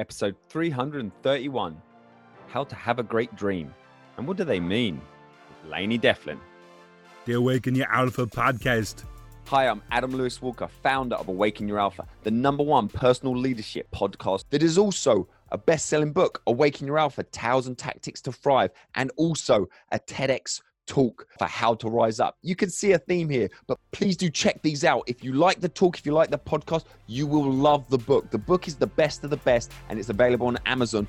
episode 331 How to Have a Great Dream. And what do they mean? With Lainey Dalfen. The Awaken Your Alpha podcast. Hi, I'm Adam Lewis Walker, founder of Awaken Your Alpha, the number one personal leadership podcast that is also a best selling book, Awaken Your Alpha Tales and Tactics to Thrive, and also a TEDx talk for how to rise up. You can see a theme here, but please do check these out. If you like the talk, if you like the podcast, you will love the book. The book is the best of the best, and it's available on Amazon.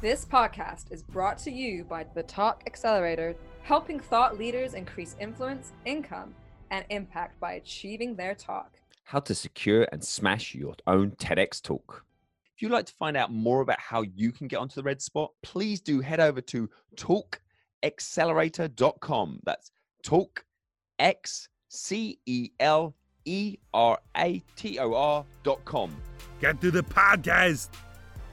This podcast is brought to you by the Talk Accelerator, helping thought leaders increase influence, income, and impact by achieving their talk. How to secure and smash your own TEDx talk. If you'd like to find out more about how you can get onto the red spot, please do head over to talkaccelerator.com. That's talk x c e l e r a t o r.com. Get to the podcast.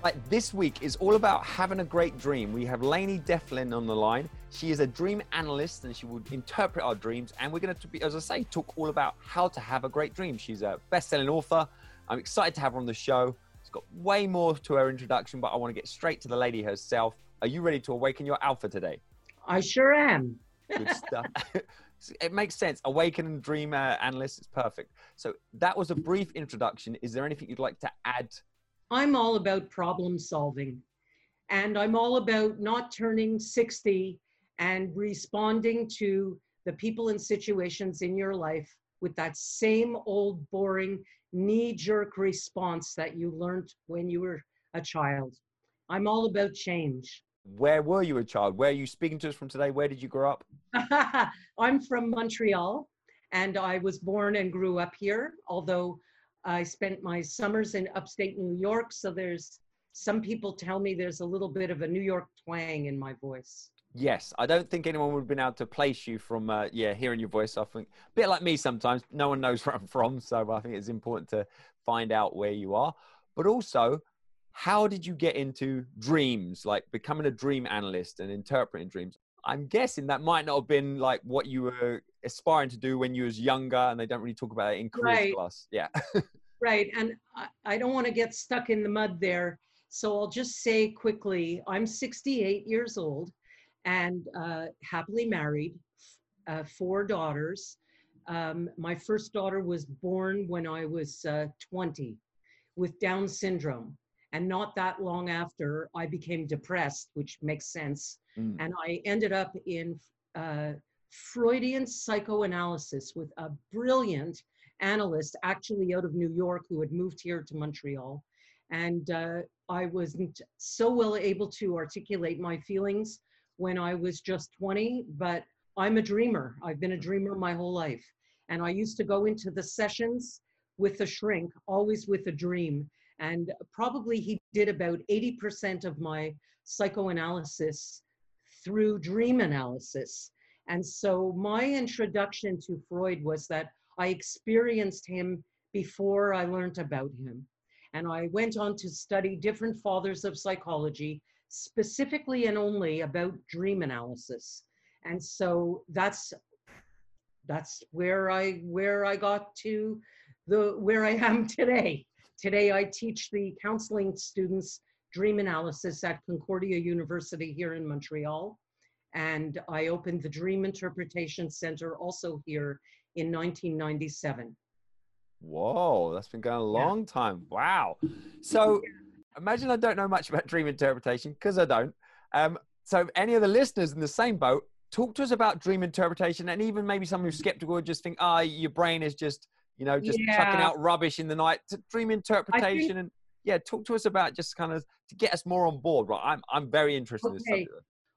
Like this week is all about having a great dream. We have Lainey Dalfen on the line. She is a dream analyst and she will interpret our dreams. And we're going to, be, as I say, talk all about how to have a great dream. She's a best-selling author. I'm excited to have her on the show. It's got way more to her introduction, but I want to get straight to the lady herself. Are you ready to awaken your alpha today? I sure am. Good stuff. it makes sense. Awaken and dream uh, analyst is perfect. So that was a brief introduction. Is there anything you'd like to add? I'm all about problem solving. And I'm all about not turning 60 and responding to the people and situations in your life with that same old boring knee jerk response that you learned when you were a child. I'm all about change. Where were you a child? Where are you speaking to us from today? Where did you grow up? I'm from Montreal and I was born and grew up here, although I spent my summers in upstate New York. So there's some people tell me there's a little bit of a New York twang in my voice. Yes, I don't think anyone would have been able to place you from, uh, yeah, hearing your voice. I think a bit like me sometimes. No one knows where I'm from, so I think it's important to find out where you are. But also, how did you get into dreams, like becoming a dream analyst and interpreting dreams? I'm guessing that might not have been like what you were aspiring to do when you was younger, and they don't really talk about it in careers Right. class. Yeah. Right. And I, I don't want to get stuck in the mud there. So I'll just say quickly I'm 68 years old and uh, happily married, uh, four daughters. Um, my first daughter was born when I was uh, 20 with Down syndrome. And not that long after, I became depressed, which makes sense. Mm. And I ended up in uh, Freudian psychoanalysis with a brilliant analyst actually out of New York who had moved here to Montreal. And uh, I wasn't so well able to articulate my feelings when I was just 20, but I'm a dreamer. I've been a dreamer my whole life. And I used to go into the sessions with a shrink, always with a dream. And probably he did about 80% of my psychoanalysis through dream analysis. And so my introduction to Freud was that I experienced him before I learned about him. And I went on to study different fathers of psychology, specifically and only about dream analysis. And so that's that's where I where I got to the where I am today. Today I teach the counseling students dream analysis at Concordia University here in Montreal. And I opened the Dream Interpretation Center also here in 1997. Whoa, that's been going a Yeah. long time. Wow. So imagine I don't know much about dream interpretation because I don't. Um, so any of the listeners in the same boat, talk to us about dream interpretation and even maybe someone who's skeptical would just think, ah, your brain is just, you know, just chucking out rubbish in the night. To dream interpretation and yeah, talk to us about just kind of to get us more on board. Right. I'm I'm very interested in this subject.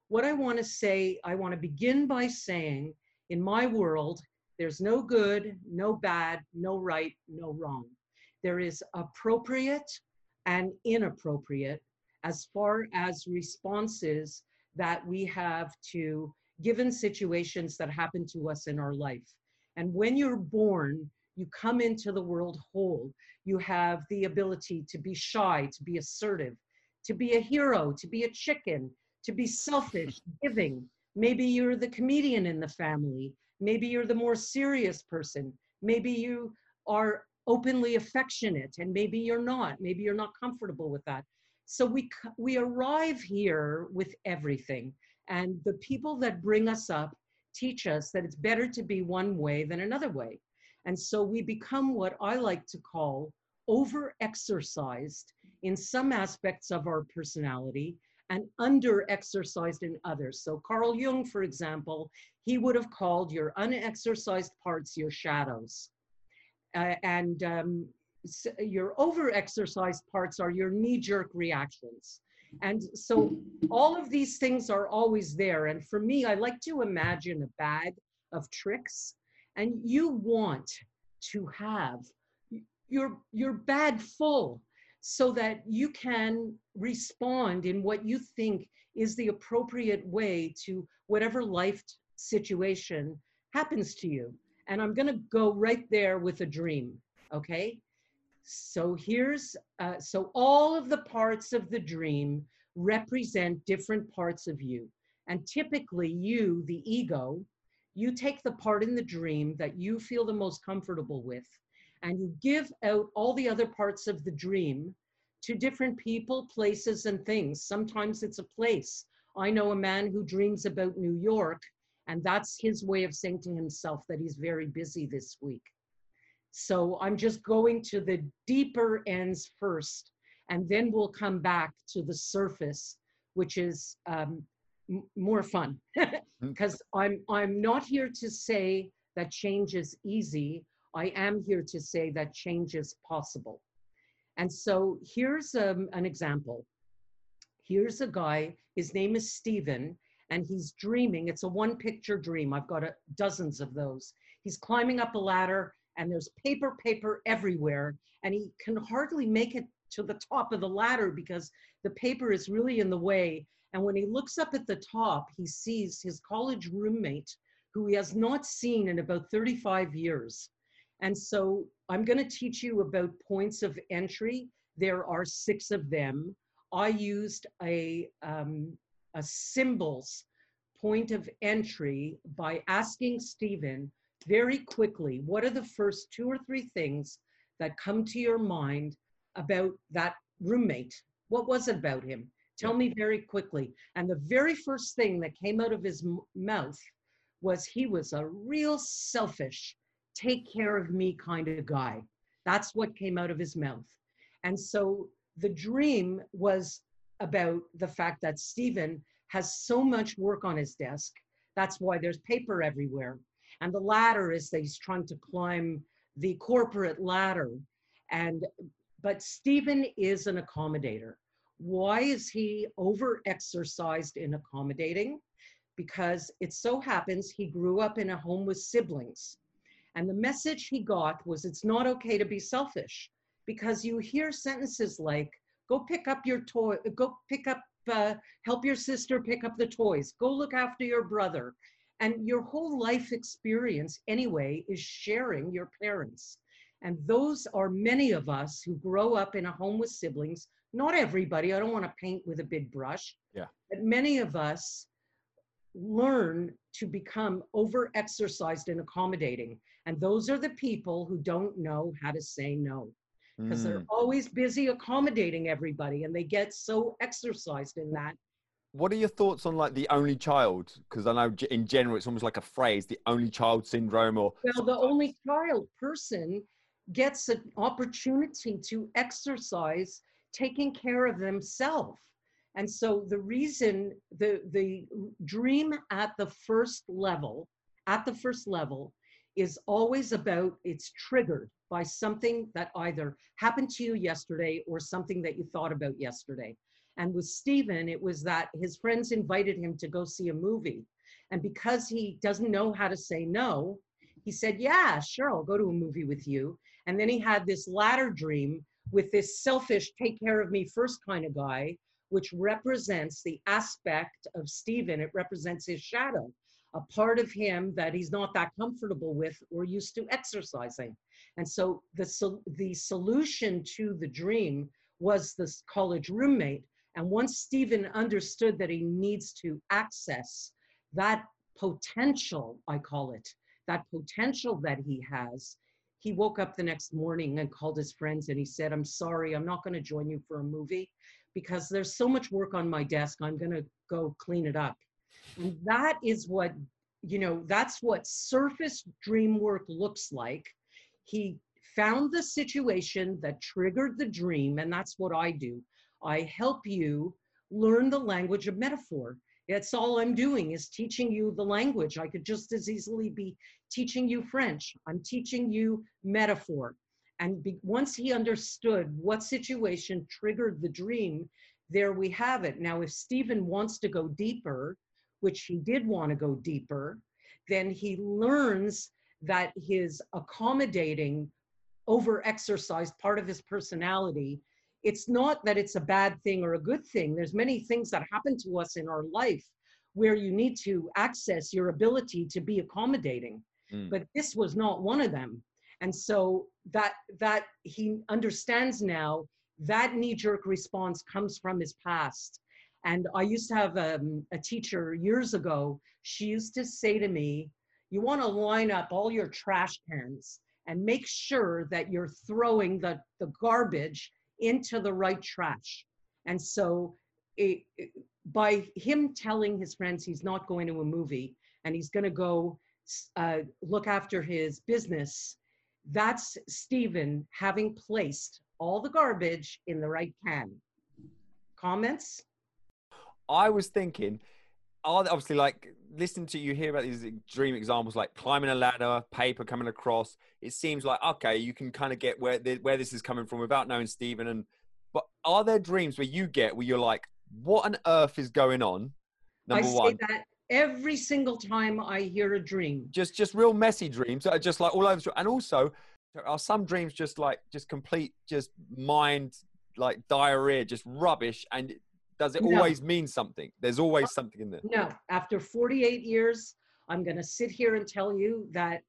What I want to say, I want to begin by saying, in my world, there's no good, no bad, no right, no wrong. There is appropriate and inappropriate as far as responses that we have to given situations that happen to us in our life. And when you're born, you come into the world whole. You have the ability to be shy, to be assertive, to be a hero, to be a chicken, to be selfish, giving. Maybe you're the comedian in the family. Maybe you're the more serious person. Maybe you are openly affectionate and maybe you're not. Maybe you're not comfortable with that. So we we arrive here with everything, and the people that bring us up teach us that it's better to be one way than another way, and so we become what I like to call over exercised in some aspects of our personality and under exercised in others. So Carl Jung, for example, he would have called your unexercised parts your shadows. Uh, and um, s- your over exercised parts are your knee jerk reactions. And so all of these things are always there. And for me, I like to imagine a bag of tricks, and you want to have your, your bag full so that you can respond in what you think is the appropriate way to whatever life situation happens to you. And I'm going to go right there with a dream. Okay. So here's, uh, so all of the parts of the dream represent different parts of you. And typically, you, the ego, you take the part in the dream that you feel the most comfortable with and you give out all the other parts of the dream to different people, places, and things. Sometimes it's a place. I know a man who dreams about New York, and that's his way of saying to himself that he's very busy this week. So I'm just going to the deeper ends first, and then we'll come back to the surface, which is um, m- more fun. Because I'm I'm not here to say that change is easy. I am here to say that change is possible. And so here's um, an example. Here's a guy, his name is Stephen, and he's dreaming. It's a one picture dream. I've got a, dozens of those. He's climbing up a ladder, and there's paper, paper everywhere, and he can hardly make it to the top of the ladder because the paper is really in the way. And when he looks up at the top, he sees his college roommate, who he has not seen in about 35 years. And so I'm going to teach you about points of entry. There are six of them. I used a, um, a symbols point of entry by asking Stephen very quickly, what are the first two or three things that come to your mind about that roommate? What was it about him? Tell me very quickly. And the very first thing that came out of his m- mouth was he was a real selfish, take care of me kind of guy. That's what came out of his mouth. And so the dream was about the fact that Stephen has so much work on his desk. That's why there's paper everywhere. And the ladder is that he's trying to climb the corporate ladder. And but Stephen is an accommodator. Why is he over exercised in accommodating? Because it so happens he grew up in a home with siblings. And the message he got was it's not okay to be selfish because you hear sentences like, go pick up your toy, go pick up, uh, help your sister pick up the toys, go look after your brother. And your whole life experience, anyway, is sharing your parents. And those are many of us who grow up in a home with siblings. Not everybody, I don't want to paint with a big brush. Yeah. But many of us learn to become over exercised and accommodating. And those are the people who don't know how to say no because they're Mm. always busy accommodating everybody and they get so exercised in that. What are your thoughts on like the only child? Because I know in general it's almost like a phrase, the only child syndrome, or Well, the only child person gets an opportunity to exercise taking care of themselves. And so the reason the the dream at the first level, at the first level, is always about it's triggered by something that either happened to you yesterday or something that you thought about yesterday. And with Stephen, it was that his friends invited him to go see a movie. And because he doesn't know how to say no, he said, Yeah, sure, I'll go to a movie with you. And then he had this latter dream with this selfish, take care of me first kind of guy, which represents the aspect of Stephen. It represents his shadow, a part of him that he's not that comfortable with or used to exercising. And so the, sol- the solution to the dream was this college roommate. And once Stephen understood that he needs to access that potential, I call it, that potential that he has, he woke up the next morning and called his friends and he said, I'm sorry, I'm not going to join you for a movie, because there's so much work on my desk. I'm going to go clean it up. And that is what, you know, that's what surface dream work looks like. He found the situation that triggered the dream, and that's what I do. I help you learn the language of metaphor. That's all I'm doing is teaching you the language. I could just as easily be teaching you French. I'm teaching you metaphor. And be, once he understood what situation triggered the dream, there we have it. Now, if Stephen wants to go deeper, which he did want to go deeper, then he learns that his accommodating over exercise part of his personality it's not that it's a bad thing or a good thing. There's many things that happen to us in our life where you need to access your ability to be accommodating. Mm. but this was not one of them. And so that that he understands now that knee-jerk response comes from his past. And i used to have um, a teacher years ago. She used to say to me you want to line up all your trash cans and make sure that you're throwing the, the garbage into the right trash. And so it, it- by him telling his friends he's not going to a movie and he's going to go uh, look after his business, that's Stephen having placed all the garbage in the right can. Comments? I was thinking, are obviously like listening to you hear about these dream examples, like climbing a ladder, paper coming across. It seems like okay, you can kind of get where the, where this is coming from without knowing Stephen. And but are there dreams where you get where you're like, what on earth is going on? Number I one, say that every single time I hear a dream. just just real messy dreams that are just like all over. the- And also, there are some dreams just like just complete, just mind like diarrhea, just rubbish. And does it No. always mean something? There's always something in there. No, after 48 years, I'm going to sit here and tell you that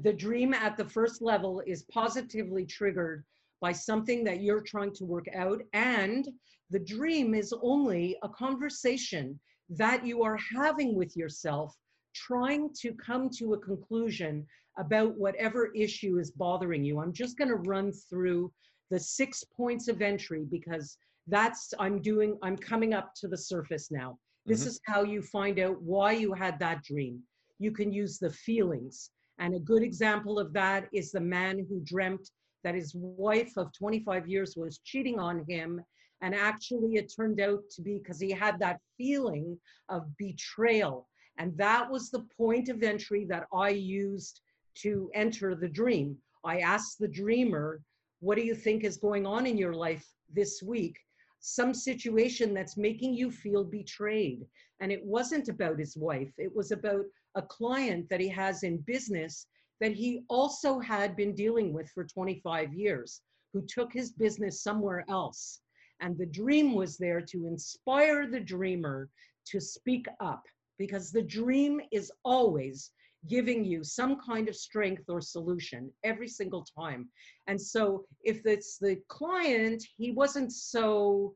the dream at the first level is positively triggered by something that you're trying to work out. And the dream is only a conversation that you are having with yourself, trying to come to a conclusion about whatever issue is bothering you. I'm just going to run through the six points of entry because that's i'm doing i'm coming up to the surface now. This Mhm. is how you find out why you had that dream. You can use the feelings. And a good example of that is the man who dreamt that his wife of 25 years was cheating on him. And actually it turned out to be because he had that feeling of betrayal. And that was the point of entry that i used to enter the dream. I asked the dreamer what do you think is going on in your life this week some situation that's making you feel betrayed. And it wasn't about his wife, it was about a client that he has in business that he also had been dealing with for 25 years, who took his business somewhere else. And the dream was there to inspire the dreamer to speak up because the dream is always giving you some kind of strength or solution every single time. And so if it's the client, he wasn't so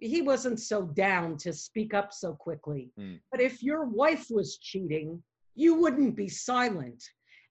he wasn't so down to speak up so quickly. Mm. But if your wife was cheating, you wouldn't be silent.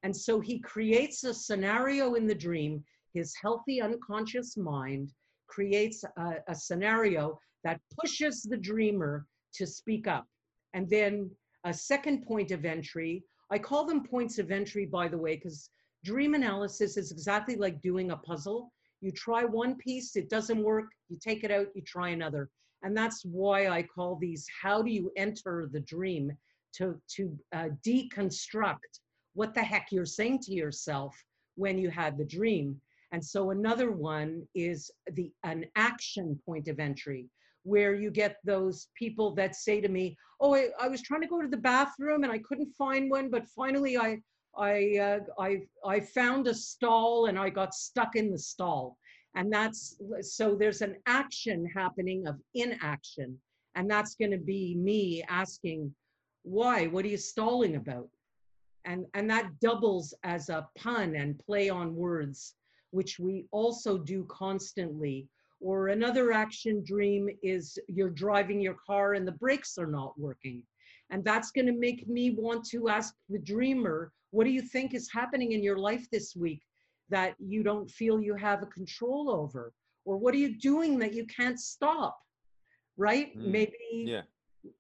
And so he creates a scenario in the dream. His healthy unconscious mind creates a, a scenario that pushes the dreamer to speak up. And then a second point of entry, I call them points of entry, by the way, because dream analysis is exactly like doing a puzzle. You try one piece, it doesn't work, you take it out, you try another. And that's why I call these how do you enter the dream to, to uh, deconstruct what the heck you're saying to yourself when you had the dream. And so another one is the an action point of entry where you get those people that say to me, "Oh, I, I was trying to go to the bathroom and I couldn't find one, but finally I I, uh, I, I found a stall and I got stuck in the stall. And that's so there's an action happening of inaction. And that's going to be me asking, why? What are you stalling about? And, and that doubles as a pun and play on words, which we also do constantly. Or another action dream is you're driving your car and the brakes are not working. And that's going to make me want to ask the dreamer, what do you think is happening in your life this week that you don't feel you have a control over? Or what are you doing that you can't stop? right? Mm, Maybe Yeah.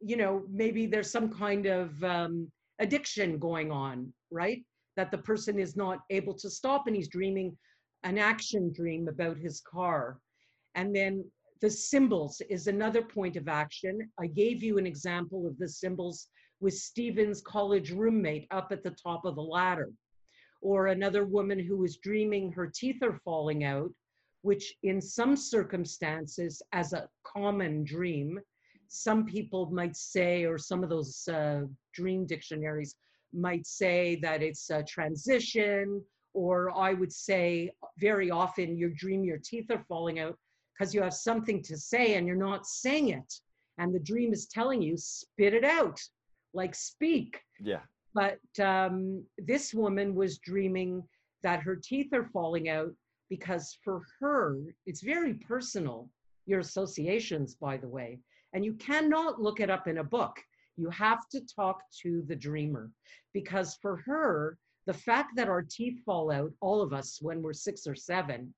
you know, maybe there's some kind of um, addiction going on, right? That the person is not able to stop and he's dreaming an action dream about his car. And then the symbols is another point of action. I gave you an example of the symbols with Stephen's college roommate up at the top of the ladder. Or another woman who was dreaming her teeth are falling out, which in some circumstances, as a common dream, some people might say, or some of those uh, dream dictionaries might say that it's a transition, or I would say very often you dream your teeth are falling out because you have something to say and you're not saying it. And the dream is telling you, spit it out, like speak. Yeah. But um, this woman was dreaming that her teeth are falling out because for her, it's very personal. Your associations, by the way. And you cannot look it up in a book. You have to talk to the dreamer because for her, the fact that our teeth fall out, all of us, when we're six or seven,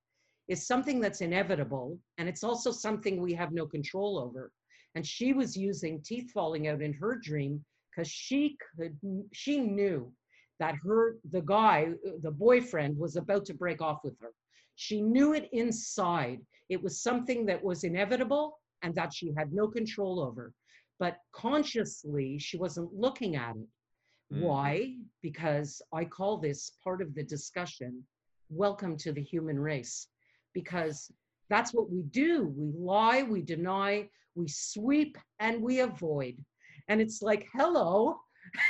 is something that's inevitable. And it's also something we have no control over. And she was using teeth falling out in her dream because she could, she knew that her, the guy, the boyfriend was about to break off with her. She knew it inside. It was something that was inevitable and that she had no control over. But consciously, she wasn't looking at it. Mm. Why? Because I call this part of the discussion welcome to the human race. Because that's what we do. We lie, we deny, we sweep, and we avoid. And it's like, hello,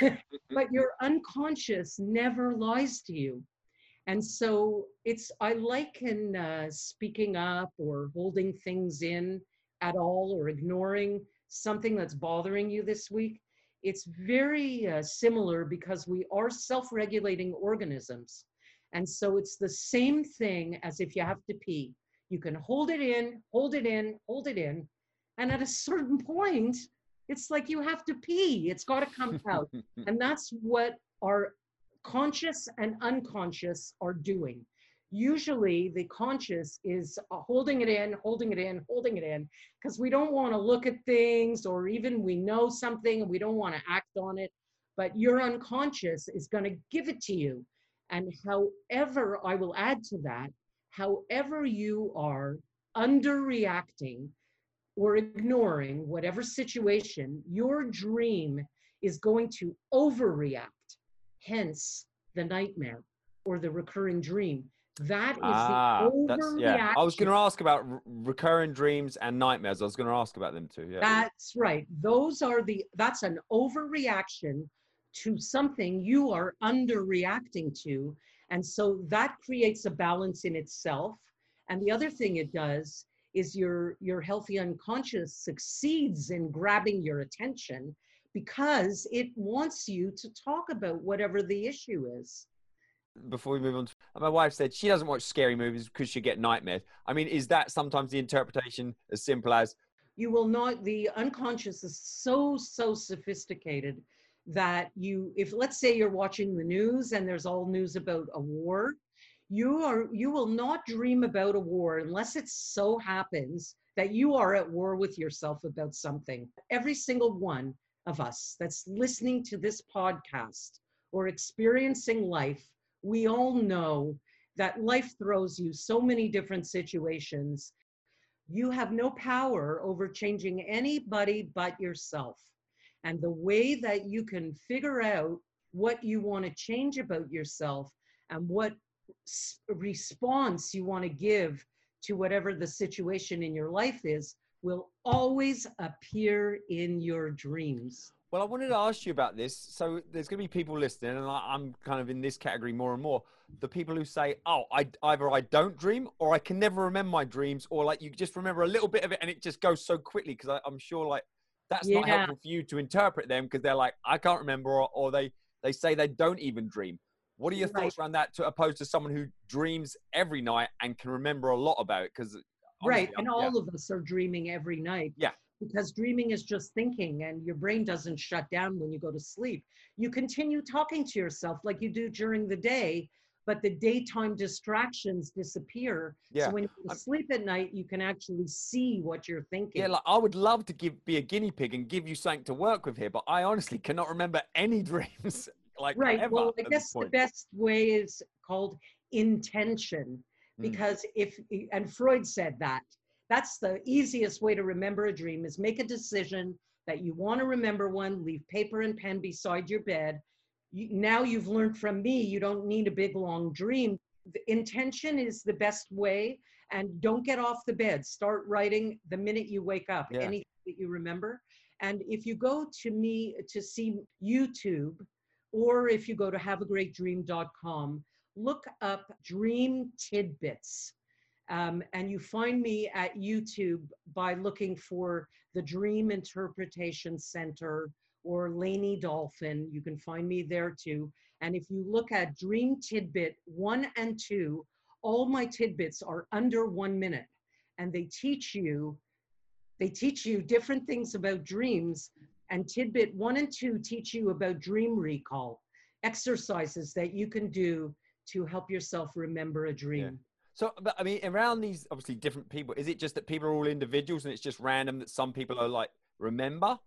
but your unconscious never lies to you. And so it's, I liken uh, speaking up or holding things in at all or ignoring something that's bothering you this week. It's very uh, similar because we are self regulating organisms. And so it's the same thing as if you have to pee. You can hold it in, hold it in, hold it in. And at a certain point, it's like you have to pee. It's got to come out. and that's what our conscious and unconscious are doing. Usually, the conscious is uh, holding it in, holding it in, holding it in, because we don't want to look at things or even we know something and we don't want to act on it. But your unconscious is going to give it to you. And however, I will add to that, however you are underreacting or ignoring whatever situation, your dream is going to overreact, hence the nightmare or the recurring dream. That is Ah, the overreaction. yeah. I was going to ask about r- recurring dreams and nightmares. I was going to ask about them too. Yeah. That's right. Those are the, that's an overreaction to something you are underreacting to. And so that creates a balance in itself. And the other thing it does is your, your healthy unconscious succeeds in grabbing your attention because it wants you to talk about whatever the issue is. Before we move on, to, my wife said she doesn't watch scary movies because she get nightmares. I mean, is that sometimes the interpretation as simple as you will not the unconscious is so so sophisticated that you if let's say you're watching the news and there's all news about a war you are you will not dream about a war unless it so happens that you are at war with yourself about something every single one of us that's listening to this podcast or experiencing life we all know that life throws you so many different situations you have no power over changing anybody but yourself. And the way that you can figure out what you want to change about yourself and what response you want to give to whatever the situation in your life is will always appear in your dreams. Well, I wanted to ask you about this. So there's going to be people listening, and I'm kind of in this category more and more. The people who say, "Oh, I either I don't dream, or I can never remember my dreams, or like you just remember a little bit of it, and it just goes so quickly." Because I'm sure like that's not helpful for you to interpret them because they're like, "I can't remember," or, or they they say they don't even dream. What are your Right. thoughts around that, to opposed to someone who dreams every night and can remember a lot about it? Because right. And all of us are dreaming every night. Yeah. Because dreaming is just thinking and your brain doesn't shut down when you go to sleep. You continue talking to yourself like you do during the day, but the daytime distractions disappear. Yeah. So when you I'm- sleep at night, you can actually see what you're thinking. Yeah, like I would love to give be a guinea pig and give you something to work with here, but I honestly cannot remember any dreams. like right. Well, I guess the best way is called intention Mm. because if and Freud said that that's the easiest way to remember a dream is make a decision that you want to remember one, leave paper and pen beside your bed. You, now you've learned from me, you don't need a big long dream. The intention is the best way and don't get off the bed. Start writing the minute you wake up, Yeah. anything that you remember. And if you go to me to see YouTube, or if you go to haveagreatdream.com, look up Dream Tidbits. Um, and you find me at YouTube by looking for the Dream Interpretation Center or Laney Dalfen. You can find me there too. And if you look at Dream Tidbit one and two, all my tidbits are under one minute. And they teach you, they teach you different things about dreams. And tidbit one and two teach you about dream recall, exercises that you can do to help yourself remember a dream. So, but I mean, around these obviously different people, is it just that people are all individuals and it's just random that some people are like remember,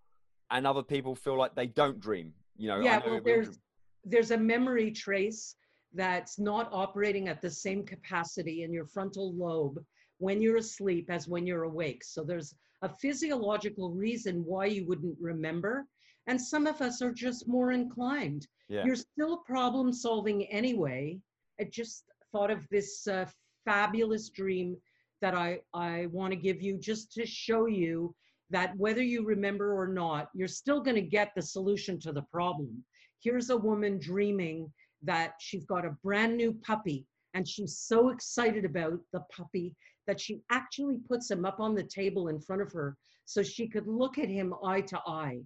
and other people feel like they don't dream? You know, yeah, know well, there's there's a memory trace that's not operating at the same capacity in your frontal lobe when you're asleep as when you're awake. So there's a physiological reason why you wouldn't remember, and some of us are just more inclined. yeah, You're still problem solving anyway. I just thought of this uh, fabulous dream that I, I want to give you just to show you that whether you remember or not, you're still going to get the solution to the problem. Here's a woman dreaming that she's got a brand new puppy and she's so excited about the puppy that she actually puts him up on the table in front of her so she could look at him eye to eye.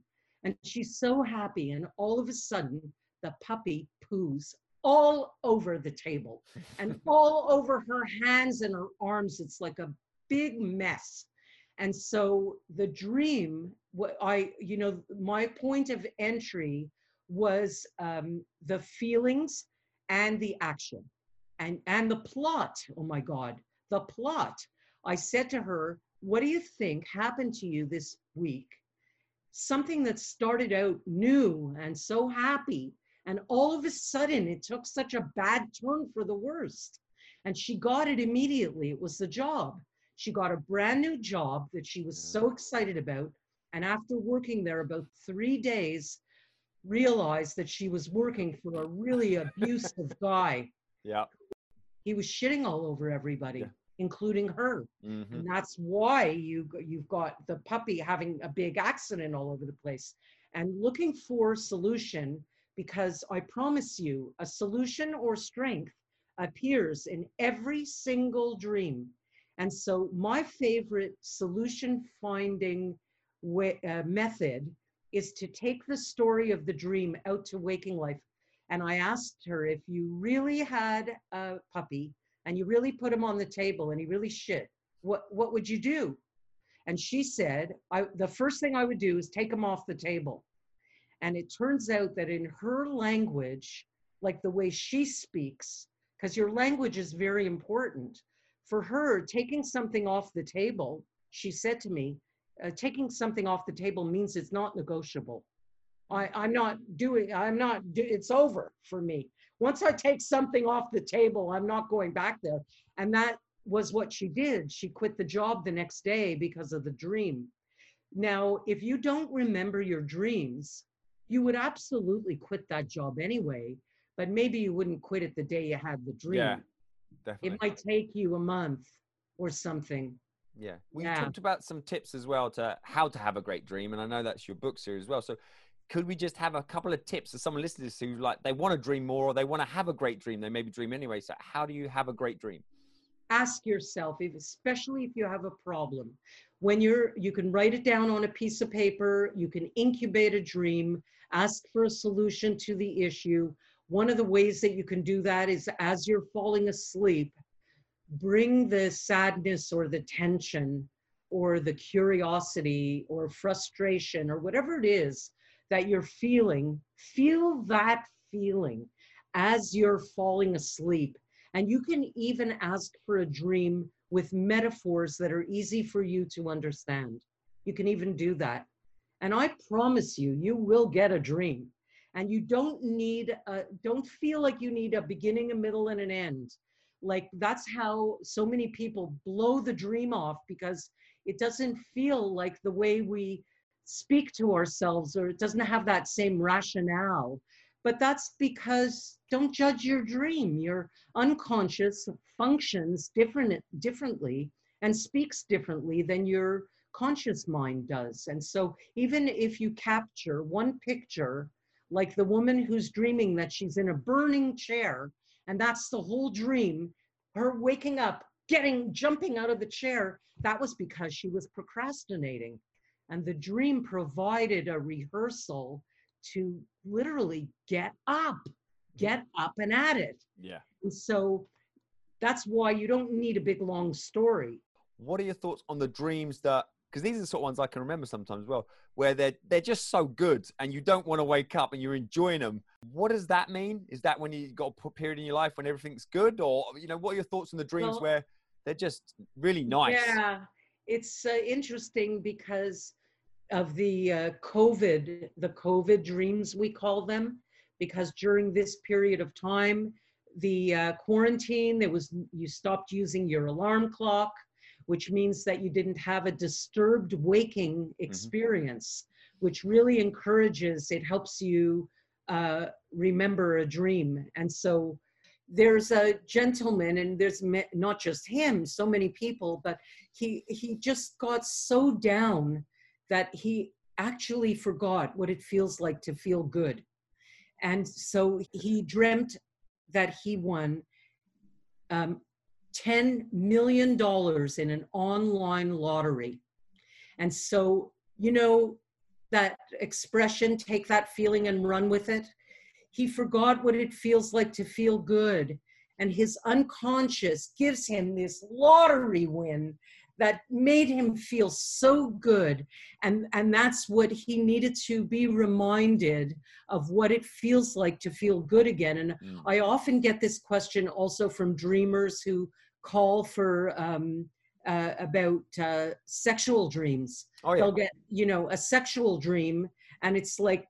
And she's so happy. And all of a sudden, the puppy poos all over the table and all over her hands and her arms. It's like a big mess. And so the dream, what I, you know, my point of entry was um, the feelings and the action and and the plot. Oh my God, the plot. I said to her, "What do you think happened to you this week? Something that started out new and so happy, and all of a sudden it took such a bad turn for the worst." And she got it immediately. It was the job. She got a brand new job that she was so excited about. And after working there about three days, realized that she was working for a really abusive guy. yeah, He was shitting all over everybody, Yeah. including her. hmm And that's why you you've got the puppy having a big accident all over the place and looking for solution because I promise you a solution or strength appears in every single dream. And so my favorite solution finding way, uh, method is to take the story of the dream out to waking life. And I asked her if you really had a puppy and you really put him on the table and he really shit, what what would you do? And she said, I the first thing I would do is take him off the table. And it turns out that in her language, like the way she speaks, because your language is very important. For her, taking something off the table, she said to me, uh, taking something off the table means it's not negotiable. I, I'm not doing, I'm not, do, it's over for me. Once I take something off the table, I'm not going back there. And that was what she did. She quit the job the next day because of the dream. Now, if you don't remember your dreams, you would absolutely quit that job anyway, but maybe you wouldn't quit it the day you had the dream. Yeah, definitely. It might take you a month or something. Yeah. We Yeah. talked about some tips as well to how to have a great dream. And I know that's your book series as well. So could we just have a couple of tips for some listeners who like they want to dream more or they want to have a great dream? They maybe dream anyway. So how do you have a great dream? ask yourself if especially if you have a problem when you're you can write it down on a piece of paper you can incubate a dream ask for a solution to the issue one of the ways that you can do that is as you're falling asleep bring the sadness or the tension or the curiosity or frustration or whatever it is that you're feeling feel that feeling as you're falling asleep. And you can even ask for a dream with metaphors that are easy for you to understand. You can even do that. And I promise you, you will get a dream. And you don't need, a, don't feel like you need a beginning, a middle, and an end. Like that's how so many people blow the dream off because it doesn't feel like the way we speak to ourselves or it doesn't have that same rationale. But that's because don't judge your dream. Your unconscious functions different differently and speaks differently than your conscious mind does. And so even if you capture one picture, like the woman who's dreaming that she's in a burning chair, and that's the whole dream, her waking up, getting, jumping out of the chair, that was because she was procrastinating. And the dream provided a rehearsal to literally get up, get up and at it. Yeah. And so that's why you don't need a big long story. What are your thoughts on the dreams that because these are the sort of ones I can remember sometimes as well, where they're they're just so good and you don't want to wake up and you're enjoying them. What does that mean? Is that when you got a period in your life when everything's good, or you know, what are your thoughts on the dreams Well- where they're just really nice? Yeah, it's uh, interesting because of the uh, COVID, the COVID dreams, we call them, because during this period of time, the uh, quarantine, there was you stopped using your alarm clock, which means that you didn't have a disturbed waking experience, which really encourages, it helps you uh, remember a dream. And so there's a gentleman and there's ma- not just him so many people but he he just got so down that he actually forgot what it feels like to feel good and so he dreamt that he won um, 10 million dollars in an online lottery and so you know that expression take that feeling and run with it he forgot what it feels like to feel good. And his unconscious gives him this lottery win that made him feel so good. And, and that's what he needed to be reminded of what it feels like to feel good again. And Mm. I often get this question also from dreamers who call for um, uh, about uh, sexual dreams. Oh yeah. they'll get you know a sexual dream and it's like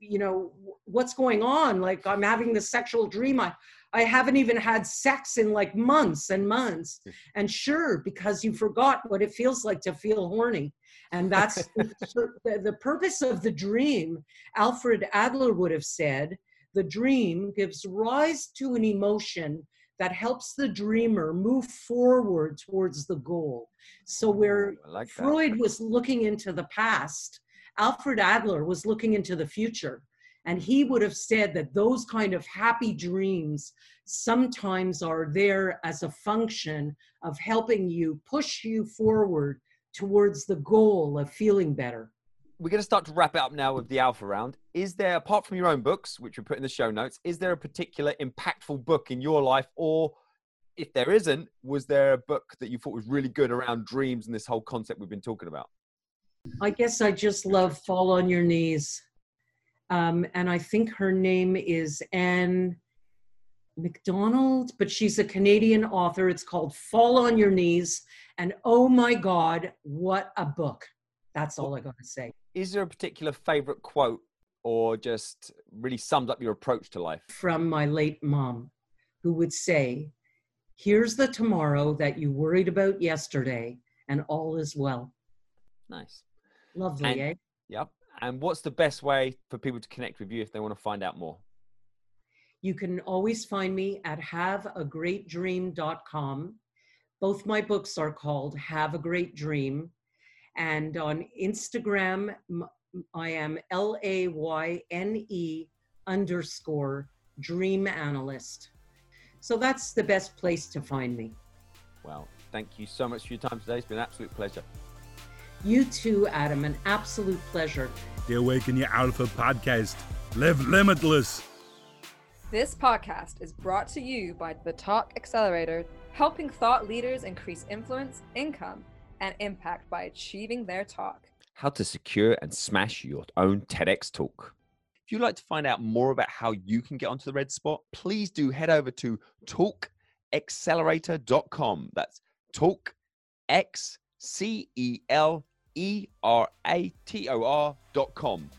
you know what's going on? Like i'm having this sexual dream. I i haven't even had sex in like months and months. And sure because you forgot what it feels like to feel horny. And that's the, the purpose of the dream. Alfred adler would have said the dream gives rise to an emotion that helps the dreamer move forward towards the goal so where Ooh, like that. Freud was looking into the past. Alfred Adler was looking into the future. And he would have said that those kind of happy dreams sometimes are there as a function of helping you push you forward towards the goal of feeling better. We're going to start to wrap it up now with the alpha round. Is there, apart from your own books, which we put in the show notes, is there a particular impactful book in your life? Or if there isn't, was there a book that you thought was really good around dreams and this whole concept we've been talking about? I guess I just love Fall on Your Knees. Um, and I think her name is Anne McDonald, but she's a Canadian author. It's called Fall on Your Knees. And oh my God, what a book. That's all I got to say. Is there a particular favorite quote or just really sums up your approach to life? From my late mom, who would say, Here's the tomorrow that you worried about yesterday, and all is well. Nice. Lovely, And- eh? Yep. And what's the best way for people to connect with you if they want to find out more? You can always find me at haveagreatdream.com. Both my books are called Have a Great Dream. And on Instagram, I am L A Y N E underscore dream analyst. So that's the best place to find me. Well, thank you so much for your time today. It's been an absolute pleasure. You too, Adam, an absolute pleasure. The Awaken Your Alpha podcast. Live limitless. This podcast is brought to you by the Talk Accelerator, helping thought leaders increase influence, income, and impact by achieving their talk. How to secure and smash your own TEDx talk. If you'd like to find out more about how you can get onto the red spot, please do head over to talkaccelerator.com. That's talk x c e l e r a t o r.com